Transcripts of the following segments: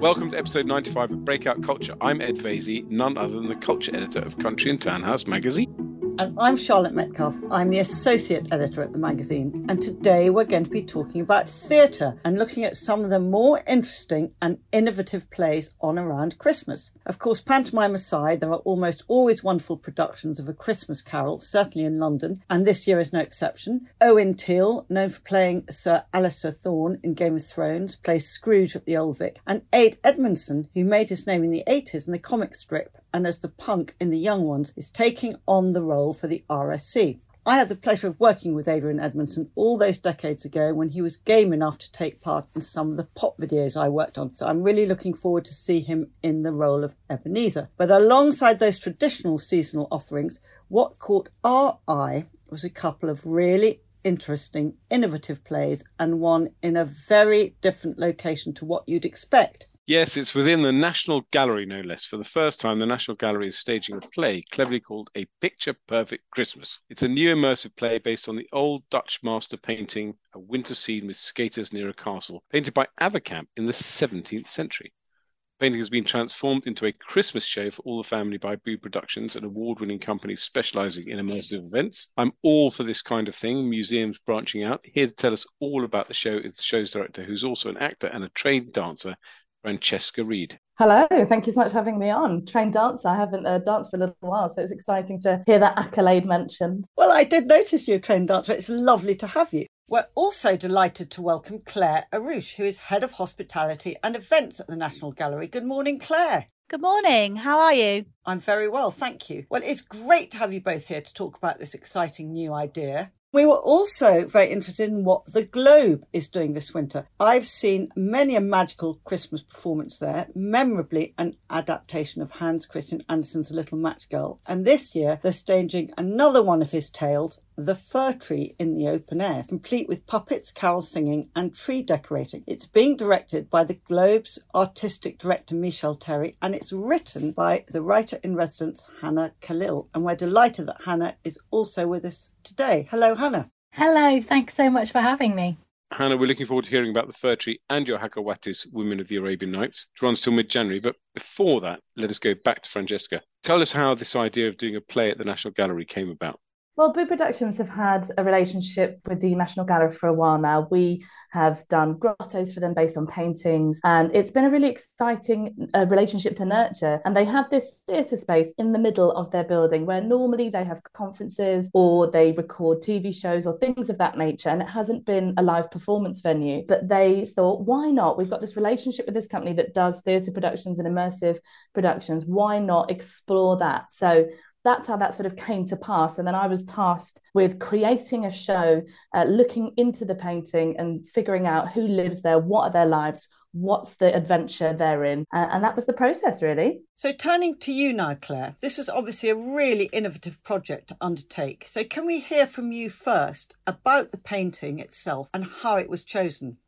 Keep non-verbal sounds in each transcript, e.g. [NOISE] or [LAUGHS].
Welcome to episode 95 of Breakout Culture. I'm Ed Vaizey, none other than the culture editor of Country and Townhouse magazine. And I'm Charlotte Metcalfe. I'm the associate editor at the magazine. And today we're going to be talking about theatre and looking at some of the more interesting and innovative plays on around Christmas. Of course, pantomime aside, there are almost always wonderful productions of A Christmas Carol, certainly in London, and this year is no exception. Owen Teale, known for playing Sir Alliser Thorne in Game of Thrones, plays Scrooge at the Old Vic, and Ade Edmondson, who made his name in the 80s in the comic strip and as the punk in the young ones, is taking on the role for the RSC. I had the pleasure of working with Adrian Edmondson all those decades ago when he was game enough to take part in some of the pop videos I worked on. So I'm really looking forward to see him in the role of Ebenezer. But alongside those traditional seasonal offerings, what caught our eye was a couple of really interesting, innovative plays and one in a very different location to what you'd expect. Yes, it's within the National Gallery, no less. For the first time, the National Gallery is staging a play cleverly called A Picture Perfect Christmas. It's a new immersive play based on the old Dutch master painting, A Winter Scene with Skaters Near a Castle, painted by Avercamp in the 17th century. The painting has been transformed into a Christmas show for all the family by Boo Productions, an award winning company specializing in immersive events. I'm all for this kind of thing, museums branching out. Here to tell us all about the show is the show's director, who's also an actor and a trained dancer, Francesca Reed. Hello, thank you so much for having me on. Trained dancer, I haven't uh, danced for a little while, so it's exciting to hear that accolade mentioned. Well, I did notice you're a trained dancer. It's lovely to have you. We're also delighted to welcome Claire Arrouche, who is Head of Hospitality and Events at the National Gallery. Good morning, Claire. Good morning. How are you? I'm very well, thank you. Well, it's great to have you both here to talk about this exciting new idea. We were also very interested in what the Globe is doing this winter. I've seen many a magical Christmas performance there, memorably an adaptation of Hans Christian Andersen's Little Match Girl. And this year they're staging another one of his tales, The Fir Tree in the Open Air, complete with puppets, carol singing, and tree decorating. It's being directed by the Globe's artistic director Michelle Terry, and it's written by the writer in residence Hannah Khalil. And we're delighted that Hannah is also with us today. Hello, Hannah. Hello, thanks so much for having me. Hannah, we're looking forward to hearing about the fir tree and your Hakawati's Women of the Arabian Nights, which runs till mid January. But before that, let us go back to Francesca. Tell us how this idea of doing a play at the National Gallery came about. Well, Boo Productions have had a relationship with the National Gallery for a while now. We have done grottos for them based on paintings, and it's been a really exciting uh, relationship to nurture. And they have this theatre space in the middle of their building where normally they have conferences or they record TV shows or things of that nature. And it hasn't been a live performance venue, but they thought, why not? We've got this relationship with this company that does theatre productions and immersive productions. Why not explore that? So that's how that sort of came to pass. And then I was tasked with creating a show, uh, looking into the painting and figuring out who lives there, what are their lives, what's the adventure they're in. Uh, and that was the process, really. So, turning to you now, Claire, this was obviously a really innovative project to undertake. So, can we hear from you first about the painting itself and how it was chosen?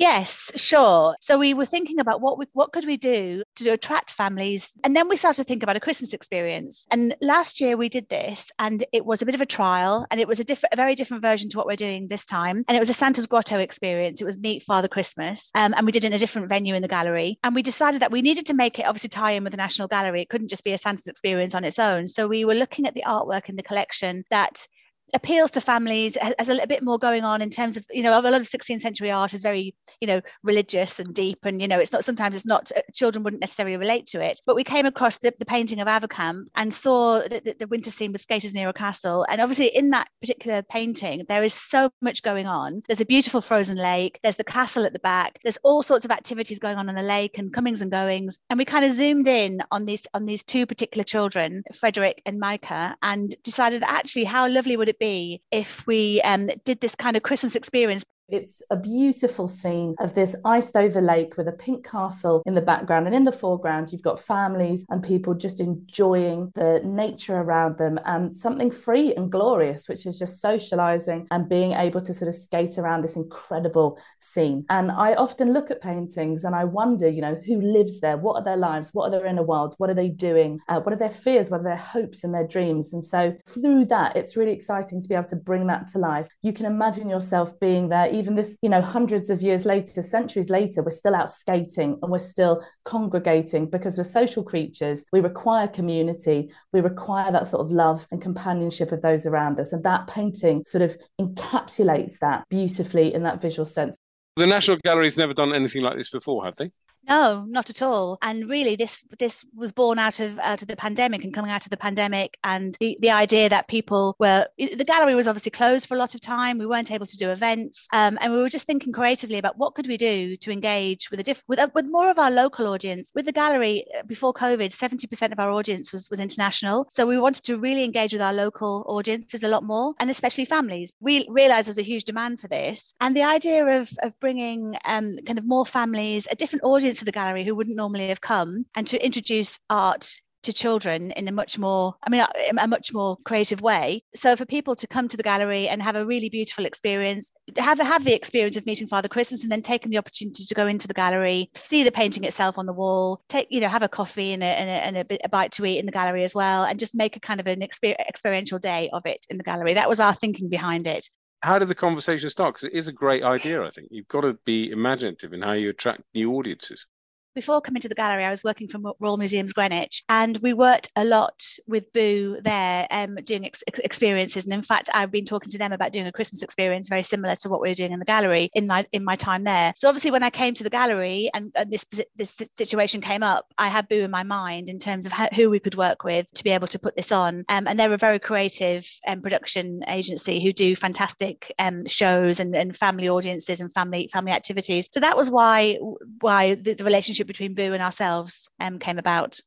Yes, sure. So we were thinking about what we, what could we do to attract families, and then we started to think about a Christmas experience. And last year we did this, and it was a bit of a trial, and it was a different, a very different version to what we're doing this time. And it was a Santa's Grotto experience. It was Meet Father Christmas, um, and we did it in a different venue in the gallery. And we decided that we needed to make it obviously tie in with the National Gallery. It couldn't just be a Santa's experience on its own. So we were looking at the artwork in the collection that appeals to families has a little bit more going on in terms of you know a lot of 16th century art is very you know religious and deep and you know it's not sometimes it's not uh, children wouldn't necessarily relate to it. But we came across the, the painting of Avercamp and saw the, the, the, winter scene with skaters near a castle. And obviously in that particular painting there is so much going on. There's a beautiful frozen lake there's the castle at the back there's all sorts of activities going on in the lake and comings and goings. And we kind of zoomed in on these on these two particular children Frederick and Micah and decided that actually how lovely would it be if we um, did this kind of Christmas experience it's a beautiful scene of this iced over lake with a pink castle in the background. And in the foreground, you've got families and people just enjoying the nature around them and something free and glorious, which is just socializing and being able to sort of skate around this incredible scene. And I often look at paintings and I wonder, you know, who lives there? What are their lives? What are their inner worlds? What are they doing? Uh, what are their fears? What are their hopes and their dreams? And so through that, it's really exciting to be able to bring that to life. You can imagine yourself being there even this, you know, hundreds of years later, centuries later, we're still out skating and we're still congregating because we're social creatures. We require community. We require that sort of love and companionship of those around us. And that painting sort of encapsulates that beautifully in that visual sense. The National Gallery's never done anything like this before, have they? No, not at all. And really, this this was born out of out of the pandemic and coming out of the pandemic, and the, the idea that people were the gallery was obviously closed for a lot of time. We weren't able to do events, um, and we were just thinking creatively about what could we do to engage with a diff- with a, with more of our local audience. With the gallery uh, before COVID, seventy percent of our audience was was international, so we wanted to really engage with our local audiences a lot more, and especially families. We realised there's a huge demand for this, and the idea of of bringing um, kind of more families, a different audience to the gallery who wouldn't normally have come and to introduce art to children in a much more i mean a, much more creative way. So for people to come to the gallery and have a really beautiful experience have have the experience of meeting father christmas and then taking the opportunity to go into the gallery see the painting itself on the wall take you know have a coffee and a, and a, and a bite to eat in the gallery as well and just make a kind of an exper- experiential day of it in the gallery. That was our thinking behind it how did the conversation start? Because it is a great idea, I think. You've got to be imaginative in how you attract new audiences before coming to the gallery, I was working for Royal Museums Greenwich, and we worked a lot with Boo there, um, doing ex- experiences. And in fact, I've been talking to them about doing a Christmas experience very similar to what we were doing in the gallery in my in my time there. So obviously, when I came to the gallery and, and this this situation came up, I had Boo in my mind in terms of how, who we could work with to be able to put this on. Um, and they're a very creative um, production agency who do fantastic um, shows and, and family audiences and family family activities. So that was why why the, the relationship relationship between Boo and ourselves um, came about.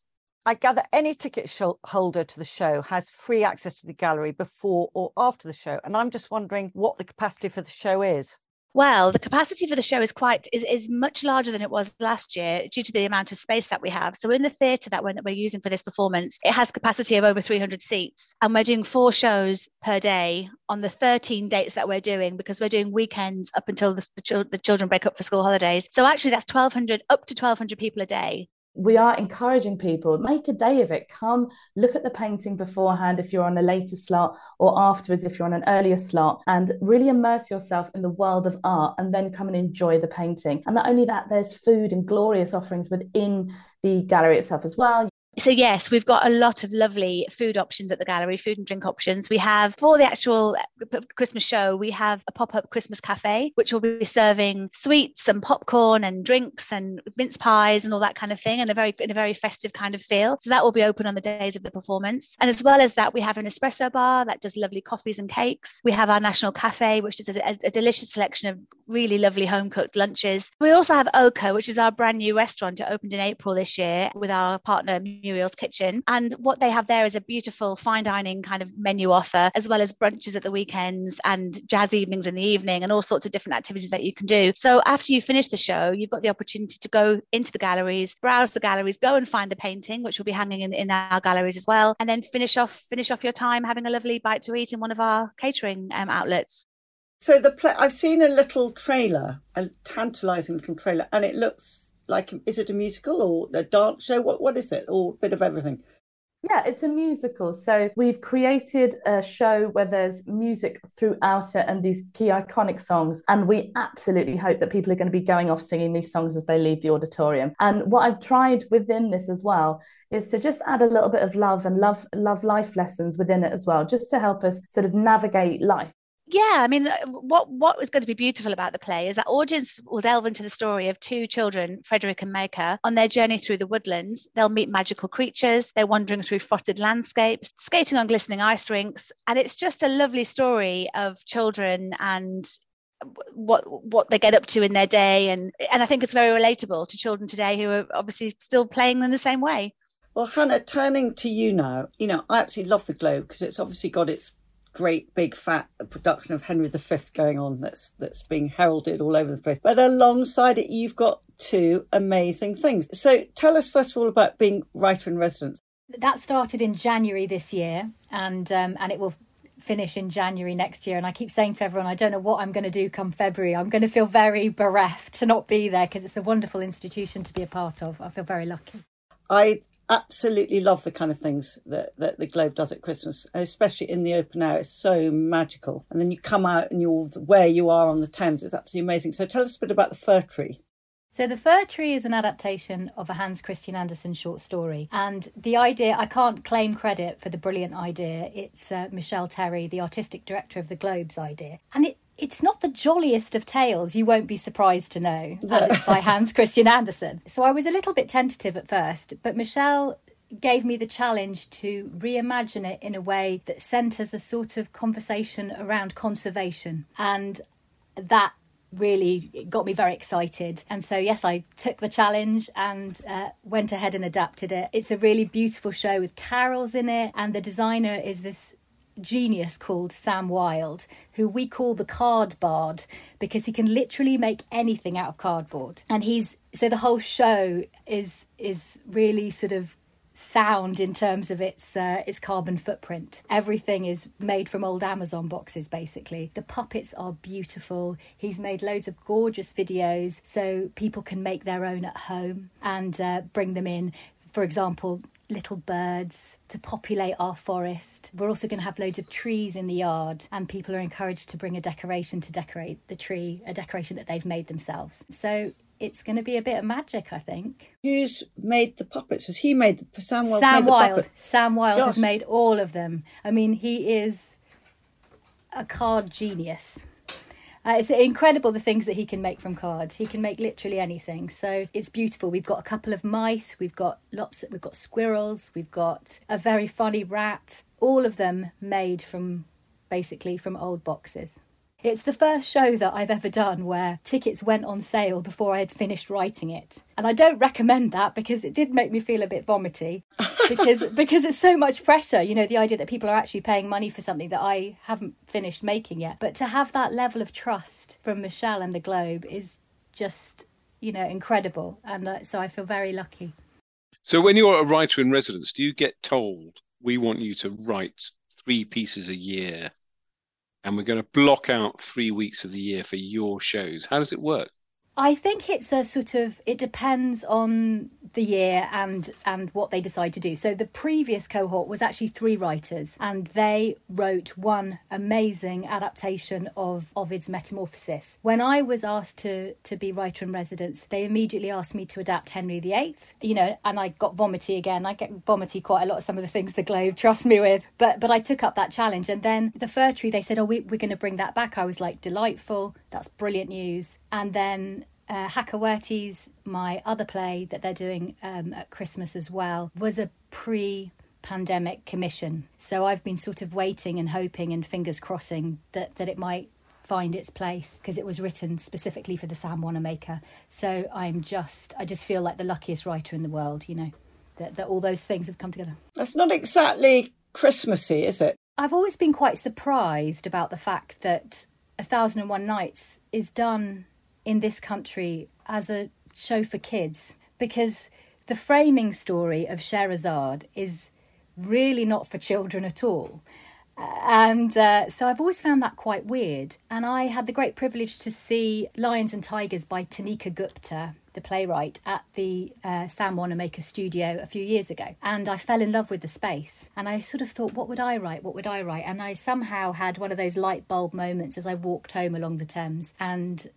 I gather any ticket holder to the show has free access to the gallery before or after the show. And I'm just wondering what the capacity for the show is. Well, the capacity for the show is quite is, is much larger than it was last year due to the amount of space that we have. So in the theatre that we're, we're using for this performance, it has capacity of over 300 seats, and we're doing four shows per day on the 13 dates that we're doing because we're doing weekends up until the, the, the children break up for school holidays. So actually, that's 1,200 up to 1,200 people a day we are encouraging people make a day of it. Come look at the painting beforehand if you're on a later slot or afterwards if you're on an earlier slot and really immerse yourself in the world of art and then come and enjoy the painting. And not only that there's food and glorious offerings within the gallery itself as well so yes we've got a lot of lovely food options at the gallery food and drink options. We have for the actual uh, christmas show we have a pop-up christmas cafe which will be serving sweets and popcorn and drinks and mince pies and all that kind of thing and a very in a very festive kind of feel. So that will be open on the days of the performance. And as well as that we have an espresso bar that does lovely coffees and cakes. We have our national cafe which does a, a delicious selection of really lovely home cooked lunches. We also have Ochre which is our brand new restaurant it opened in april this year with our partner Muriel's Kitchen. And what they have there is a beautiful fine dining kind of menu offer, as well as brunches at the weekends and jazz evenings in the evening and all sorts of different activities that you can do. So after you finish the show, you've got the opportunity to go into the galleries, browse the galleries, go and find the painting, which will be hanging in, in our galleries as well, and then finish off finish off your time having a lovely bite to eat in one of our catering um, outlets. So the play, I've seen a little trailer, a tantalising little trailer, and it looks like is it a musical or a dance show? What what is it? Or a bit of everything? Yeah, it's a musical. So we've created a show where there's music throughout it and these key iconic songs. And we absolutely hope that people are going to be going off singing these songs as they leave the auditorium. And what I've tried within this as well is to just add a little bit of love and love love life lessons within it as well, just to help us sort of navigate life yeah i mean uh, what what was going to be beautiful about the play is that audience will delve into the story of two children frederick and Maika on their journey through the woodlands they'll meet magical creatures they're wandering through frosted landscapes skating on glistening ice rinks and it's just a lovely story of children and what what they get up to in their day and and I think it's very relatable to children today who are obviously still playing in the same way. Well, Hannah, turning to you now, you know, I absolutely love the Globe because it's obviously got its great big fat production of Henry V going on that's that's being heralded all over the place. But alongside it, you've got two amazing things. So tell us first of all about being writer in residence. That started in January this year, and um, and it will finish in January next year. And I keep saying to everyone, I don't know what I'm going to do come February. I'm going to feel very bereft to not be there because it's a wonderful institution to be a part of. I feel very lucky. I absolutely love the kind of things that, that the Globe does at Christmas, especially in the open air. It's so magical. And then you come out and you're where you are on the Thames. It's absolutely amazing. So tell us a bit about the fir tree. So, The Fir Tree is an adaptation of a Hans Christian Andersen short story. And the idea, I can't claim credit for the brilliant idea. It's uh, Michelle Terry, the artistic director of the Globe's idea. And it, it's not the jolliest of tales, you won't be surprised to know, as it's by [LAUGHS] Hans Christian Andersen. So I was a little bit tentative at first, but Michelle gave me the challenge to reimagine it in a way that centres a sort of conversation around conservation. And that really got me very excited. And so, yes, I took the challenge and uh, went ahead and adapted it. It's a really beautiful show with carols in it, and the designer is this genius called Sam Wild, who we call the card bard because he can literally make anything out of cardboard. And he's so the whole show is is really sort of sound in terms of its uh, its carbon footprint. Everything is made from old Amazon boxes basically. The puppets are beautiful. He's made loads of gorgeous videos so people can make their own at home and uh, bring them in. For example, little birds to populate our forest. We're also going to have loads of trees in the yard, and people are encouraged to bring a decoration to decorate the tree, a decoration that they've made themselves. So it's going to be a bit of magic, I think. Who's made the puppets? Has he made the Sam Wild? Sam Wild. Sam Gosh. has made all of them. I mean, he is a card genius. Uh, it's incredible the things that he can make from cards. He can make literally anything. So it's beautiful. We've got a couple of mice. We've got lots. Of, we've got squirrels. We've got a very funny rat. All of them made from basically from old boxes. It's the first show that I've ever done where tickets went on sale before I had finished writing it. And I don't recommend that because it did make me feel a bit vomity [LAUGHS] because because it's so much pressure, you know, the idea that people are actually paying money for something that I haven't finished making yet. But to have that level of trust from Michelle and the Globe is just, you know, incredible. And uh, so I feel very lucky. So when you're a writer in residence, do you get told we want you to write three pieces a year and we're going to block out three weeks of the year for your shows. How does it work? I think it's a sort of it depends on the year and and what they decide to do. So the previous cohort was actually three writers and they wrote one amazing adaptation of Ovid's Metamorphosis. When I was asked to to be writer in residence, they immediately asked me to adapt Henry VIII. You know, and I got vomity again. I get vomity quite a lot of some of the things the Globe trust me with. But but I took up that challenge and then the Fir Tree they said, "Oh, we, we're going to bring that back." I was like, "Delightful. That's brilliant news." And then uh, Hakawati's, my other play that they're doing um, at Christmas as well, was a pre pandemic commission. So I've been sort of waiting and hoping and fingers crossing that, that it might find its place because it was written specifically for the Sam Wanamaker. So I'm just, I just feel like the luckiest writer in the world, you know, that, that all those things have come together. That's not exactly Christmassy, is it? I've always been quite surprised about the fact that A Thousand and One Nights is done in this country as a show for kids because the framing story of Scheherazade is really not for children at all. And uh, so I've always found that quite weird. And I had the great privilege to see Lions and Tigers by Tanika Gupta, the playwright, at the uh, Sam Wanamaker studio a few years ago. And I fell in love with the space. And I sort of thought, what would I write? What would I write? And I somehow had one of those light bulb moments as I walked home along the Thames. And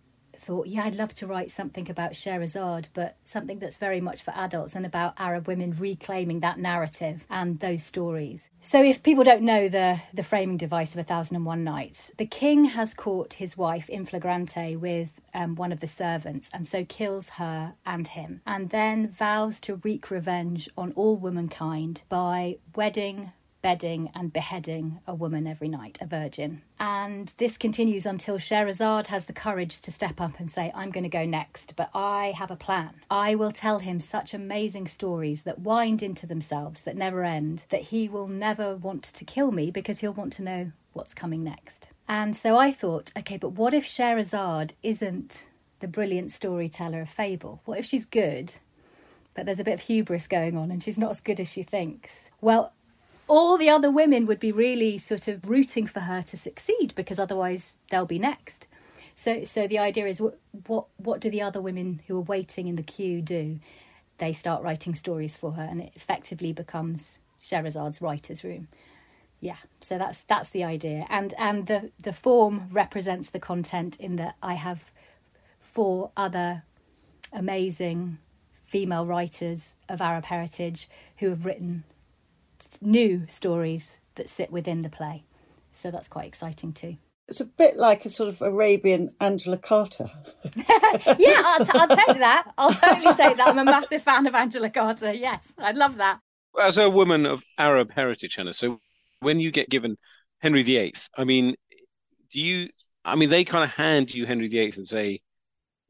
thought, yeah, I'd love to write something about Scheherazade, but something that's very much for adults and about Arab women reclaiming that narrative and those stories. So, if people don't know the, the framing device of A Thousand and One Nights, the king has caught his wife in flagrante with um, one of the servants and so kills her and him, and then vows to wreak revenge on all womankind by wedding, bedding and beheading a woman every night, a virgin. And this continues until Scheherazade has the courage to step up and say, I'm going to go next, but I have a plan. I will tell him such amazing stories that wind into themselves, that never end, that he will never want to kill me because he'll want to know what's coming next. And so I thought, okay, but what if Scheherazade isn't the brilliant storyteller of fable? What if she's good? but there's a bit of hubris going on and she's not as good as she thinks. Well, all the other women would be really sort of rooting for her to succeed because otherwise they'll be next. So, so the idea is what, what, what do the other women who are waiting in the queue do? they start writing stories for her, and it effectively becomes Shahrazad's writer's room. Yeah, so that's that's the idea, and and the the form represents the content in that I have four other amazing female writers of Arab heritage who have written new stories that sit within the play. So that's quite exciting too. It's a bit like a sort of Arabian Angela Carter. [LAUGHS] yeah, I'll, t- I'll take that. I'll totally take that. I'm a massive fan of Angela Carter. Yes, I'd love that. As a woman of Arab heritage, Hannah, so when you get given Henry VIII, I mean, do you, I mean, they kind of hand you Henry VIII and say,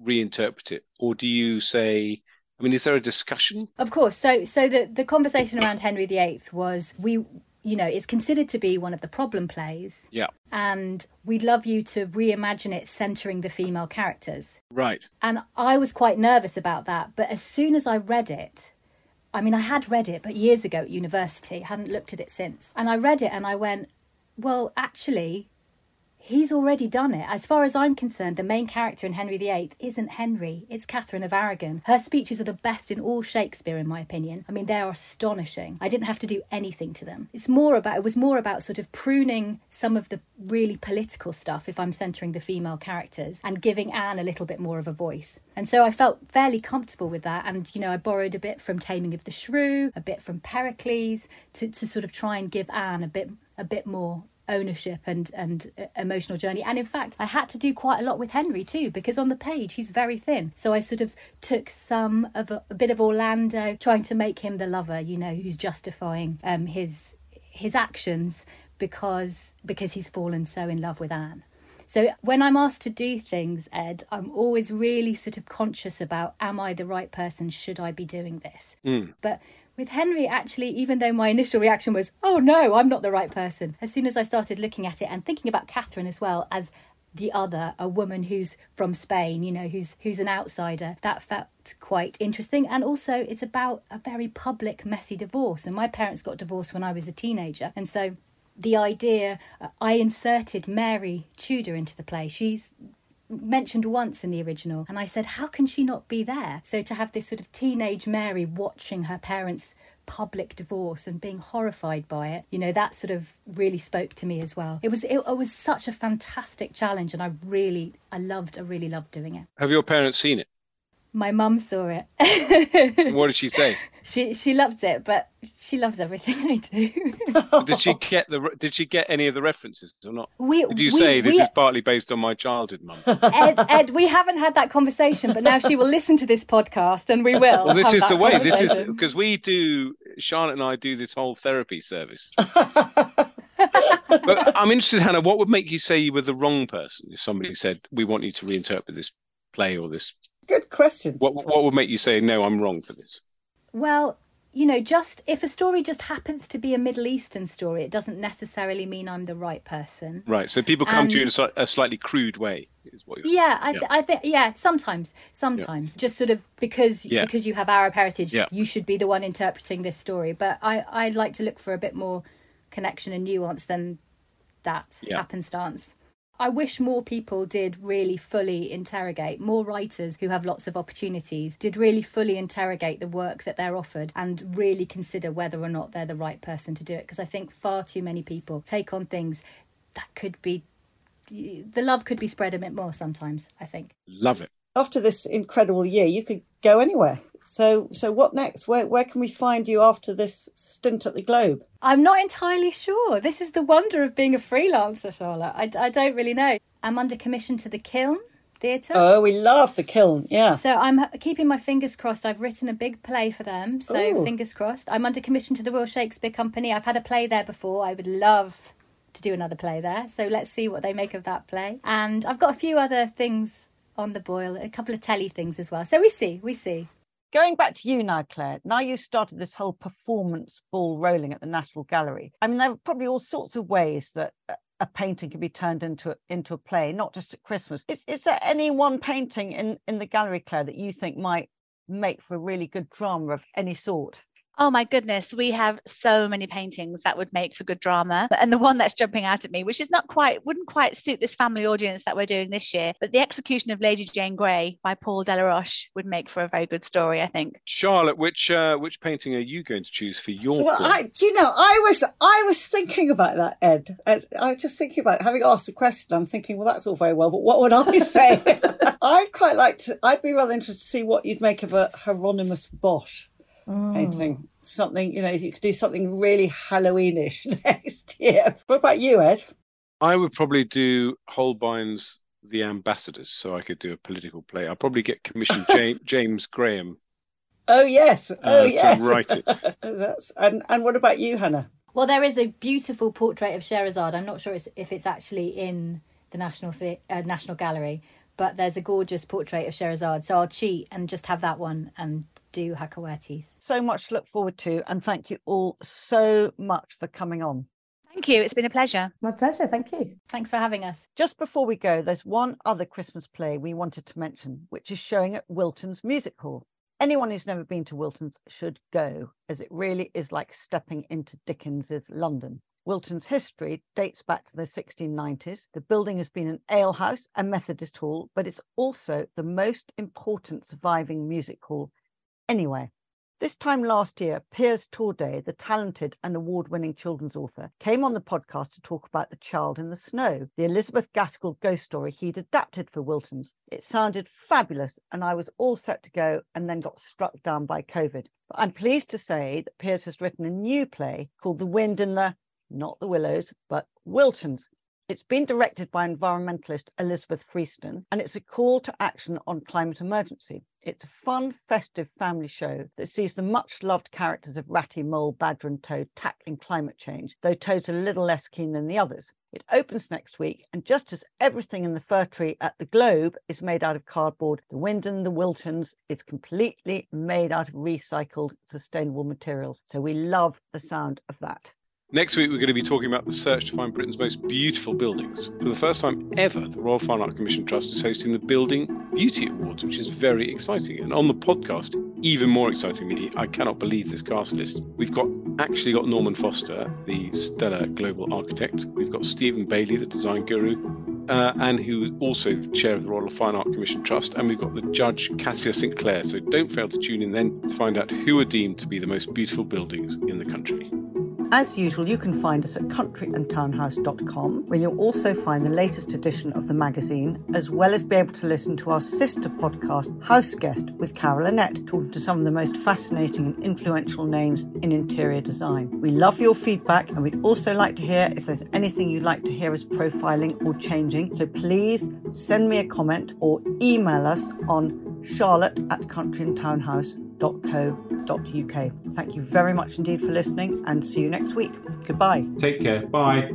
reinterpret it? Or do you say, I mean, is there a discussion? Of course. So, so the, the conversation around Henry VIII was we, you know, it's considered to be one of the problem plays. Yeah. And we'd love you to reimagine it centering the female characters. Right. And I was quite nervous about that. But as soon as I read it, I mean, I had read it, but years ago at university, hadn't looked at it since. And I read it and I went, well, actually, he's already done it. As far as I'm concerned, the main character in Henry VIII isn't Henry, it's Catherine of Aragon. Her speeches are the best in all Shakespeare, in my opinion. I mean, they are astonishing. I didn't have to do anything to them. It's more about, it was more about sort of pruning some of the really political stuff, if I'm centering the female characters, and giving Anne a little bit more of a voice. And so I felt fairly comfortable with that. And, you know, I borrowed a bit from Taming of the Shrew, a bit from Pericles, to, to sort of try and give Anne a bit a bit more ownership and and uh, emotional journey and in fact I had to do quite a lot with Henry too because on the page he's very thin so I sort of took some of a, a bit of Orlando trying to make him the lover you know who's justifying um his his actions because because he's fallen so in love with Anne so when I'm asked to do things, Ed, I'm always really sort of conscious about am I the right person? Should I be doing this? Mm. But with Henry, actually, even though my initial reaction was, oh no, I'm not the right person, as soon as I started looking at it and thinking about Catherine as well as the other, a woman who's from Spain, you know, who's who's an outsider, that felt quite interesting. And also it's about a very public, messy divorce. And my parents got divorced when I was a teenager. And so the idea uh, I inserted Mary Tudor into the play. She's mentioned once in the original and I said how can she not be there? So to have this sort of teenage Mary watching her parents public divorce and being horrified by it you know that sort of really spoke to me as well. It was it, it was such a fantastic challenge and I really I loved I really loved doing it. Have your parents seen it? My mum saw it [LAUGHS] What did she say? she she loved it but she loves everything I do did she get the Did she get any of the references or not? we Did you we- say this we- is partly based on my childhood, Mum? Ed, Ed, we haven't had that conversation, but now she will listen to this podcast and we will. Well, this have is that the way. This is because we do. Charlotte and I do this whole therapy service. [LAUGHS] but I'm interested, Hannah. What would make you say you were the wrong person if somebody said we want you to reinterpret this play or this? Good question. What What would make you say no? I'm wrong for this. Well, you know, just if a story just happens to be a Middle Eastern story, it doesn't necessarily mean I'm the right person. Right. So people come to you in Um, a, a slightly crude way. Is what you're Yeah, I, saying. I think yeah, sometimes, sometimes, just sort of because Yeah. because you have Arab heritage, Yeah. you should be the one interpreting this story. But I I like to look for a bit more connection and nuance than that Yeah. happenstance. I wish more people did really fully interrogate, more writers who have lots of opportunities did really fully interrogate the work that they're offered and really consider whether or not they're the right person to do it. Because I think far too many people take on things that could be, the love could be spread a bit more sometimes, I think. Love it. After this incredible year, you could go anywhere. So, so what next? Where where can we find you after this stint at the Globe? I'm not entirely sure. This is the wonder of being a freelancer, Charlotte. I, I don't really know. I'm under commission to the Kiln Theatre. Oh, we love the Kiln. Yeah. So I'm keeping my fingers crossed. I've written a big play for them. So Ooh. fingers crossed. I'm under commission to the Royal Shakespeare Company. I've had a play there before. I would love to do another play there. So let's see what they make of that play. And I've got a few other things on the boil, a couple of telly things as well. So we see, we see. Going back to you now, Claire. Now you started this whole performance ball rolling at the National Gallery. I mean, there are probably all sorts of ways that a- painting can be turned into a, into a play, not just at Christmas. Is, is there any one painting in, in the gallery, Claire, that you think might make for a really good drama of any sort? Oh my goodness, we have so many paintings that would make for good drama. And the one that's jumping out at me, which is not quite, wouldn't quite suit this family audience that we're doing this year, but the execution of Lady Jane Grey by Paul Delaroche would make for a very good story, I think. Charlotte, which uh, which painting are you going to choose for your? Well, I, do you know, I was I was thinking about that, Ed. I, I was just thinking about it. having asked the question. I'm thinking, well, that's all very well, but what would I [LAUGHS] say? [LAUGHS] I'd quite like to. I'd be rather interested to see what you'd make of a Hieronymus Bosch mm. painting. Something, you know, you could do something really Halloweenish [LAUGHS] next year. What about you, Ed? I would probably do Holbein's The Ambassadors, so I could do a political play. I'll probably get commissioned James, [LAUGHS] James Graham. Oh yes, oh uh, yes. To write it. [LAUGHS] That's and and what about you, Hannah? Well, there is a beautiful portrait of Scheherazade. I'm not sure if it's actually in the National the- uh, National Gallery, but there's a gorgeous portrait of Scheherazade. So I'll cheat and just have that one and do Hakawatis. So much to look forward to, and thank you all so much for coming on. Thank you. It's been a pleasure. My pleasure. Thank you. Thanks for having us. Just before we go, there's one other Christmas play we wanted to mention, which is showing at Wilton's Music Hall. Anyone who's never been to Wilton's should go, as it really is like stepping into Dickens's London. Wilton's history dates back to the 1690s. The building has been an alehouse and Methodist hall, but it's also the most important surviving music hall anywhere. This time last year, Piers Torday, the talented and award winning children's author, came on the podcast to talk about The Child in the Snow, the Elizabeth Gaskell ghost story he'd adapted for Wilton's. It sounded fabulous, and I was all set to go and then got struck down by COVID. But I'm pleased to say that Piers has written a new play called The Wind in the not the Willows, but Wilton's. It's been directed by environmentalist Elizabeth Freestone, and it's a call to action on climate emergency. It's a fun, festive family show that sees the much loved characters of Ratty, Mole, Badger, and Toad tackling climate change, though Toad's a little less keen than the others. It opens next week, and just as everything in the fir tree at the Globe is made out of cardboard, the Windon, the Wiltons is completely made out of recycled, sustainable materials. So we love the sound of that. Next week, we're going to be talking about the search to find Britain's most beautiful buildings. For the first time ever, the Royal Fine Art Commission Trust is hosting the Building Beauty Awards, which is very exciting. And on the podcast, even more excitingly, I cannot believe this cast list. We've got actually got Norman Foster, the stellar global architect. We've got Stephen Bayley, the design guru, uh, and who is also the chair of the Royal Fine Art Commission Trust. And we've got the judge Kassia St Clair. So don't fail to tune in then to find out who are deemed to be the most beautiful buildings in the country. As usual, you can find us at countryandtownhouse.com, where you'll also find the latest edition of the magazine, as well as be able to listen to our sister podcast, House Guest, with Carol Annette, talking to some of the most fascinating and influential names in interior design. We love your feedback, and we'd also like to hear if there's anything you'd like to hear us profiling or changing. So please send me a comment or email us on charlotte at countryandtownhouse.com www.uk. Thank you very much indeed for listening and see you next week. Goodbye. Take care. Bye.